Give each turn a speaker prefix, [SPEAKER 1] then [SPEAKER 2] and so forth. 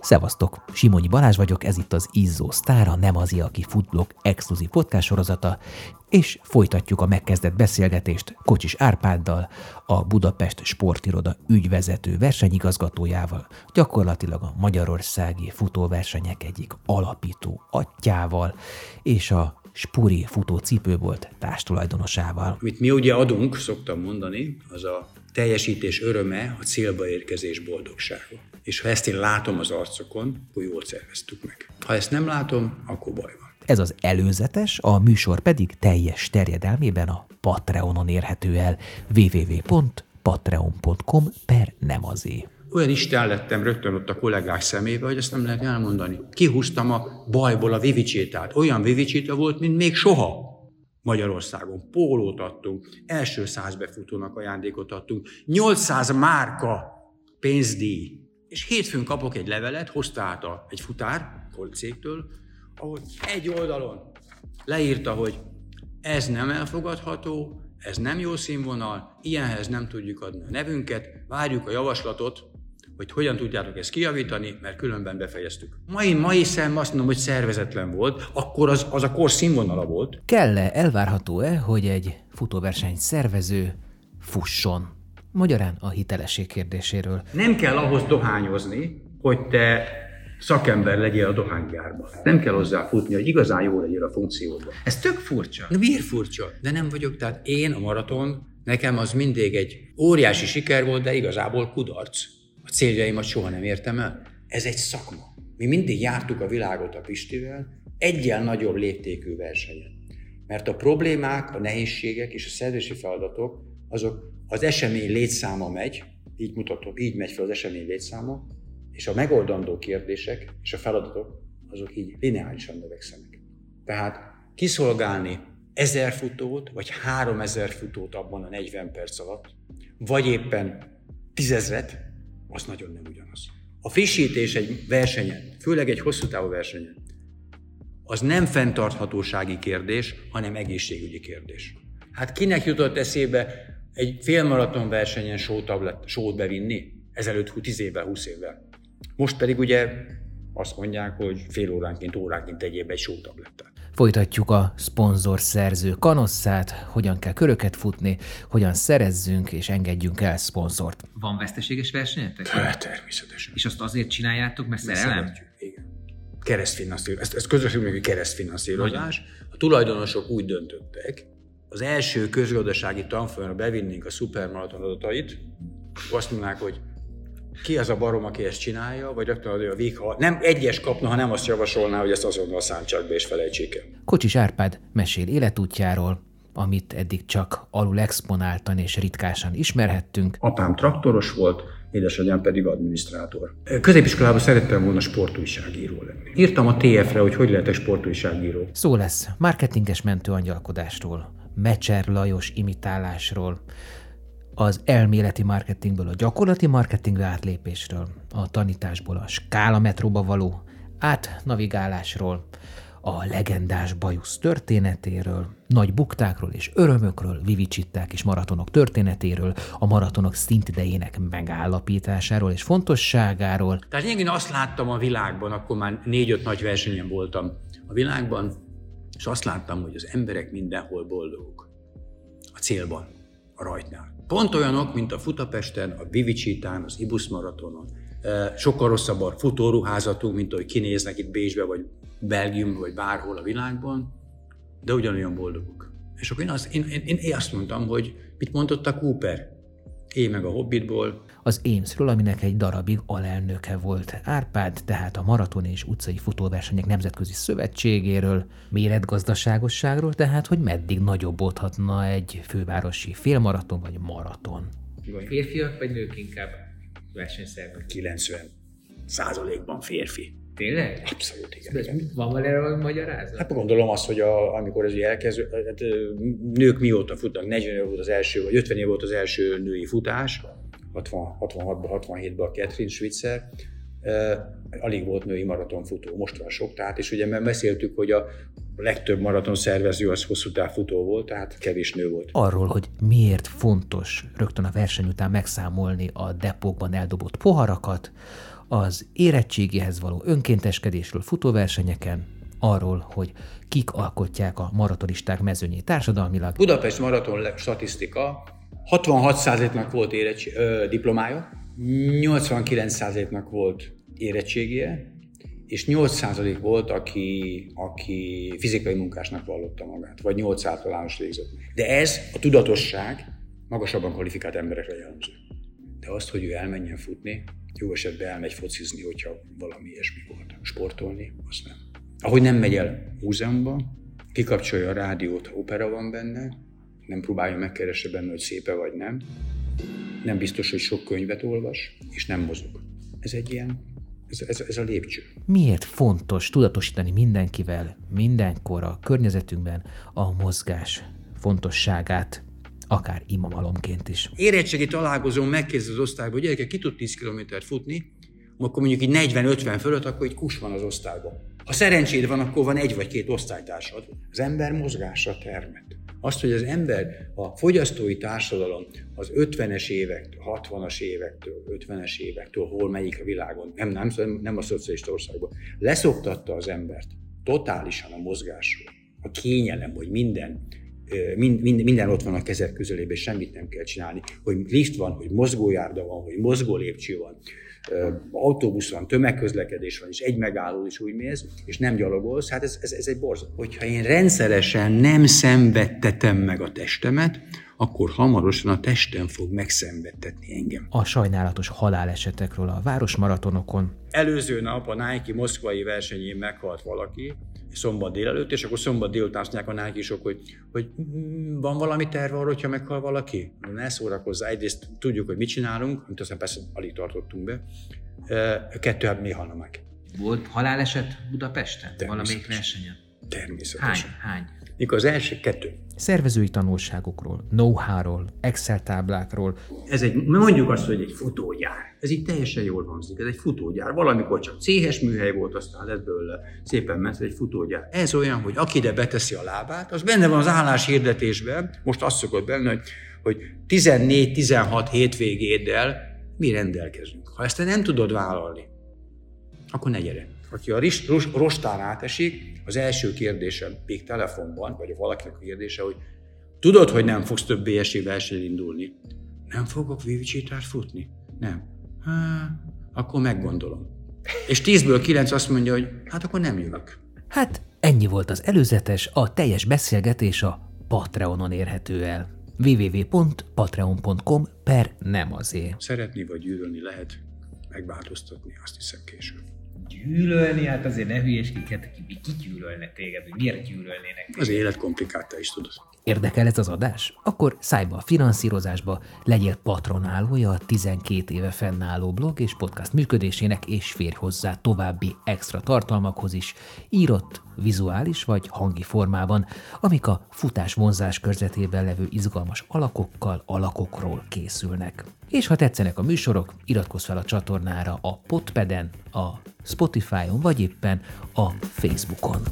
[SPEAKER 1] Szevasztok! Simonyi Balázs vagyok, ez itt az Izzó Sztára, nem az aki futblog exkluzív podcast sorozata, és folytatjuk a megkezdett beszélgetést Kocsis Árpáddal, a Budapest Sportiroda ügyvezető versenyigazgatójával, gyakorlatilag a magyarországi futóversenyek egyik alapító atyával, és a Spuri futó cipőbolt társtulajdonosával.
[SPEAKER 2] Amit mi ugye adunk, szoktam mondani, az a teljesítés öröme, a célba érkezés boldogsága. És ha ezt én látom az arcokon, akkor jól szerveztük meg. Ha ezt nem látom, akkor baj van.
[SPEAKER 1] Ez az előzetes, a műsor pedig teljes terjedelmében a Patreonon érhető el www.patreon.com per nem azé.
[SPEAKER 2] Olyan istán lettem rögtön ott a kollégák szemébe, hogy ezt nem lehet elmondani. Kihúztam a bajból a vivicsétát. Olyan vivicséta volt, mint még soha. Magyarországon. Pólót adtunk, első száz befutónak ajándékot adtunk, 800 márka pénzdíj. És hétfőn kapok egy levelet, hozta át a, egy futár, cégtől, ahol egy oldalon leírta, hogy ez nem elfogadható, ez nem jó színvonal, ilyenhez nem tudjuk adni a nevünket, várjuk a javaslatot, hogy hogyan tudjátok ezt kijavítani, mert különben befejeztük. Mai, mai szem azt mondom, hogy szervezetlen volt, akkor az, az a kor színvonala volt.
[SPEAKER 1] Kell-e, elvárható-e, hogy egy futóverseny szervező fusson? Magyarán a hitelesség kérdéséről.
[SPEAKER 2] Nem kell ahhoz dohányozni, hogy te szakember legyél a dohánygyárban. Nem kell hozzá futni, hogy igazán jó legyél a funkcióban. Ez tök furcsa. De miért furcsa? De nem vagyok, tehát én a maraton, nekem az mindig egy óriási siker volt, de igazából kudarc. A céljaimat soha nem értem el. Ez egy szakma. Mi mindig jártuk a világot a Pistivel, egyen nagyobb léptékű versenyen. Mert a problémák, a nehézségek és a szerzési feladatok, azok az esemény létszáma megy, így mutatom, így megy fel az esemény létszáma, és a megoldandó kérdések és a feladatok, azok így lineárisan növekszenek. Tehát kiszolgálni ezer futót, vagy három ezer futót abban a 40 perc alatt, vagy éppen tízezret, az nagyon nem ugyanaz. A frissítés egy versenyen, főleg egy hosszú távú versenyen, az nem fenntarthatósági kérdés, hanem egészségügyi kérdés. Hát kinek jutott eszébe egy félmaraton versenyen sót bevinni? Ezelőtt 10 évvel, 20 évvel. Most pedig ugye azt mondják, hogy fél óránként, óránként tegyél egy sótablettát.
[SPEAKER 1] Folytatjuk a szponzor szerző kanosszát, hogyan kell köröket futni, hogyan szerezzünk és engedjünk el szponzort. Van veszteséges versenyetek?
[SPEAKER 2] Hát, természetesen.
[SPEAKER 1] És azt azért csináljátok, mert szerelem?
[SPEAKER 2] Igen. Keresztfinanszírozás. Ezt, ezt közösen hogy keresztfinanszírozás. A tulajdonosok úgy döntöttek, az első közgazdasági tanfolyamra bevinnénk a szupermaraton adatait, azt mondják, hogy ki az a barom, aki ezt csinálja, vagy rögtön adja a vég, ha nem egyes kapna, ha nem azt javasolná, hogy ezt azonnal szántsák be és felejtsék el.
[SPEAKER 1] Kocsis Árpád mesél életútjáról, amit eddig csak alul exponáltan és ritkásan ismerhettünk.
[SPEAKER 2] Apám traktoros volt, édesanyám pedig adminisztrátor. Középiskolában szerettem volna sportújságíró lenni. Írtam a TF-re, hogy hogy lehetek sportújságíró.
[SPEAKER 1] Szó lesz marketinges mentőangyalkodásról, Mecser Lajos imitálásról, az elméleti marketingből a gyakorlati marketingbe átlépésről, a tanításból a skála metróba való átnavigálásról, a legendás bajusz történetéről, nagy buktákról és örömökről, vivicsitták és maratonok történetéről, a maratonok szintidejének megállapításáról és fontosságáról.
[SPEAKER 2] Tehát én azt láttam a világban, akkor már négy-öt nagy versenyen voltam a világban, és azt láttam, hogy az emberek mindenhol boldogok. A célban, a rajtnál. Pont olyanok, mint a Futapesten, a Vivicsitán, az Ibus maratonon. Sokkal rosszabb a futóruházatunk, mint ahogy kinéznek itt Bécsbe, vagy Belgiumban, vagy bárhol a világban, de ugyanolyan boldogok. És akkor én azt, én, én, én azt mondtam, hogy mit mondott a Cooper? Én meg a Hobbitból.
[SPEAKER 1] Az Émszről, aminek egy darabig alelnöke volt Árpád, tehát a Maraton és utcai futóversenyek nemzetközi szövetségéről, méretgazdaságosságról, tehát hogy meddig nagyobbodhatna egy fővárosi félmaraton vagy maraton. Férfiak vagy nők inkább versenyszervek?
[SPEAKER 2] 90 százalékban férfi.
[SPEAKER 1] Tényleg?
[SPEAKER 2] Abszolút, igen.
[SPEAKER 1] Ez van valami magyarázat?
[SPEAKER 2] Hát gondolom azt, hogy a, amikor ez elkezdő, hát, nők mióta futnak, 40 év volt az első, vagy 50 év volt az első női futás, 66-ban, 67-ben a Catherine Switzer, alig volt női maratonfutó, most van sok, tehát és ugye mert beszéltük, hogy a legtöbb maraton szervező az hosszú távfutó volt, tehát kevés nő volt.
[SPEAKER 1] Arról, hogy miért fontos rögtön a verseny után megszámolni a depókban eldobott poharakat, az érettségéhez való önkénteskedésről futóversenyeken, arról, hogy kik alkotják a maratonisták mezőnyét társadalmilag.
[SPEAKER 2] Budapest maraton statisztika 66%-nak volt érettség, ö, diplomája, 89%-nak volt érettségije, és 8% volt, aki, aki fizikai munkásnak vallotta magát, vagy 8 általános végzett. De ez a tudatosság magasabban kvalifikált emberekre jellemző. De azt, hogy ő elmenjen futni, jó esetben elmegy focizni, hogyha valami ilyesmi volt. Sportolni, azt nem. Ahogy nem megy el múzeumba, kikapcsolja a rádiót, opera van benne, nem próbálja megkeresni benne, hogy szépe vagy nem, nem biztos, hogy sok könyvet olvas, és nem mozog. Ez egy ilyen, ez, ez, ez a lépcső.
[SPEAKER 1] Miért fontos tudatosítani mindenkivel, mindenkor a környezetünkben a mozgás fontosságát, akár imamalomként is.
[SPEAKER 2] Érettségi találkozón megkérdez az osztályba, hogy gyerekek, ki tud 10 kilométert futni, akkor mondjuk így 40-50 fölött, akkor egy kus van az osztályban. Ha szerencséd van, akkor van egy vagy két osztálytársad. Az ember mozgásra termet. Azt, hogy az ember, a fogyasztói társadalom az 50-es évektől, 60-as évektől, 50-es évektől, hol melyik a világon, nem, nem, nem a szocialista országban, leszoktatta az embert totálisan a mozgásról, a kényelem, hogy minden mind, mind, minden ott van a kezek közelében, semmit nem kell csinálni, hogy lift van, hogy mozgójárda van, hogy mozgó lépcső van, autóbusz van, tömegközlekedés van, és egy megálló is úgy mész, és nem gyalogolsz, hát ez, ez, ez egy borzat. Hogyha én rendszeresen nem szenvedtetem meg a testemet, akkor hamarosan a testem fog megszenvedtetni engem.
[SPEAKER 1] A sajnálatos halálesetekről a városmaratonokon.
[SPEAKER 2] Előző nap a Nike moszkvai versenyén meghalt valaki, szombat délelőtt, és akkor szombat délután azt a nike hogy, hogy mm, van valami terve arra, hogyha meghal valaki? Ne szórakozzá, egyrészt tudjuk, hogy mit csinálunk, amit aztán persze alig tartottunk be, kettő, hát mi halna meg.
[SPEAKER 1] Volt haláleset Budapesten? Valamelyik versenyen?
[SPEAKER 2] Természetesen.
[SPEAKER 1] Hány? Hány?
[SPEAKER 2] Mikor az első kettő.
[SPEAKER 1] Szervezői tanulságokról, know-how-ról, Excel táblákról.
[SPEAKER 2] Ez egy, mondjuk azt, hogy egy futógyár. Ez így teljesen jól hangzik. Ez egy futógyár. Valamikor csak céhes műhely volt, aztán lett belőle szépen ment egy futógyár. Ez olyan, hogy aki ide beteszi a lábát, az benne van az állás hirdetésben, most azt szokott benne, hogy, hogy 14-16 hétvégéddel mi rendelkezünk. Ha ezt te nem tudod vállalni, akkor ne gyere. Aki a rostán átesik, az első kérdésem, még telefonban, vagy valakinek a kérdése, hogy tudod, hogy nem fogsz több BSI versenyen indulni? Nem fogok Vivicsitát futni? Nem. Há, akkor meggondolom. És tízből kilenc azt mondja, hogy hát akkor nem jövök.
[SPEAKER 1] Hát ennyi volt az előzetes, a teljes beszélgetés a Patreonon érhető el www.patreon.com per nem azért.
[SPEAKER 2] Szeretni vagy gyűlölni lehet, megváltoztatni azt hiszem később
[SPEAKER 1] gyűlölni, hát azért ne hülyeskedj, ki, ki gyűlölne téged, hogy miért gyűlölnének téged.
[SPEAKER 2] Az élet komplikálta is tudod.
[SPEAKER 1] Érdekel ez az adás? Akkor szállj be a finanszírozásba, legyél patronálója a 12 éve fennálló blog és podcast működésének, és férj hozzá további extra tartalmakhoz is, írott, vizuális vagy hangi formában, amik a futás vonzás körzetében levő izgalmas alakokkal, alakokról készülnek. És ha tetszenek a műsorok, iratkozz fel a csatornára a Podpeden, a Spotify-on vagy éppen a Facebookon.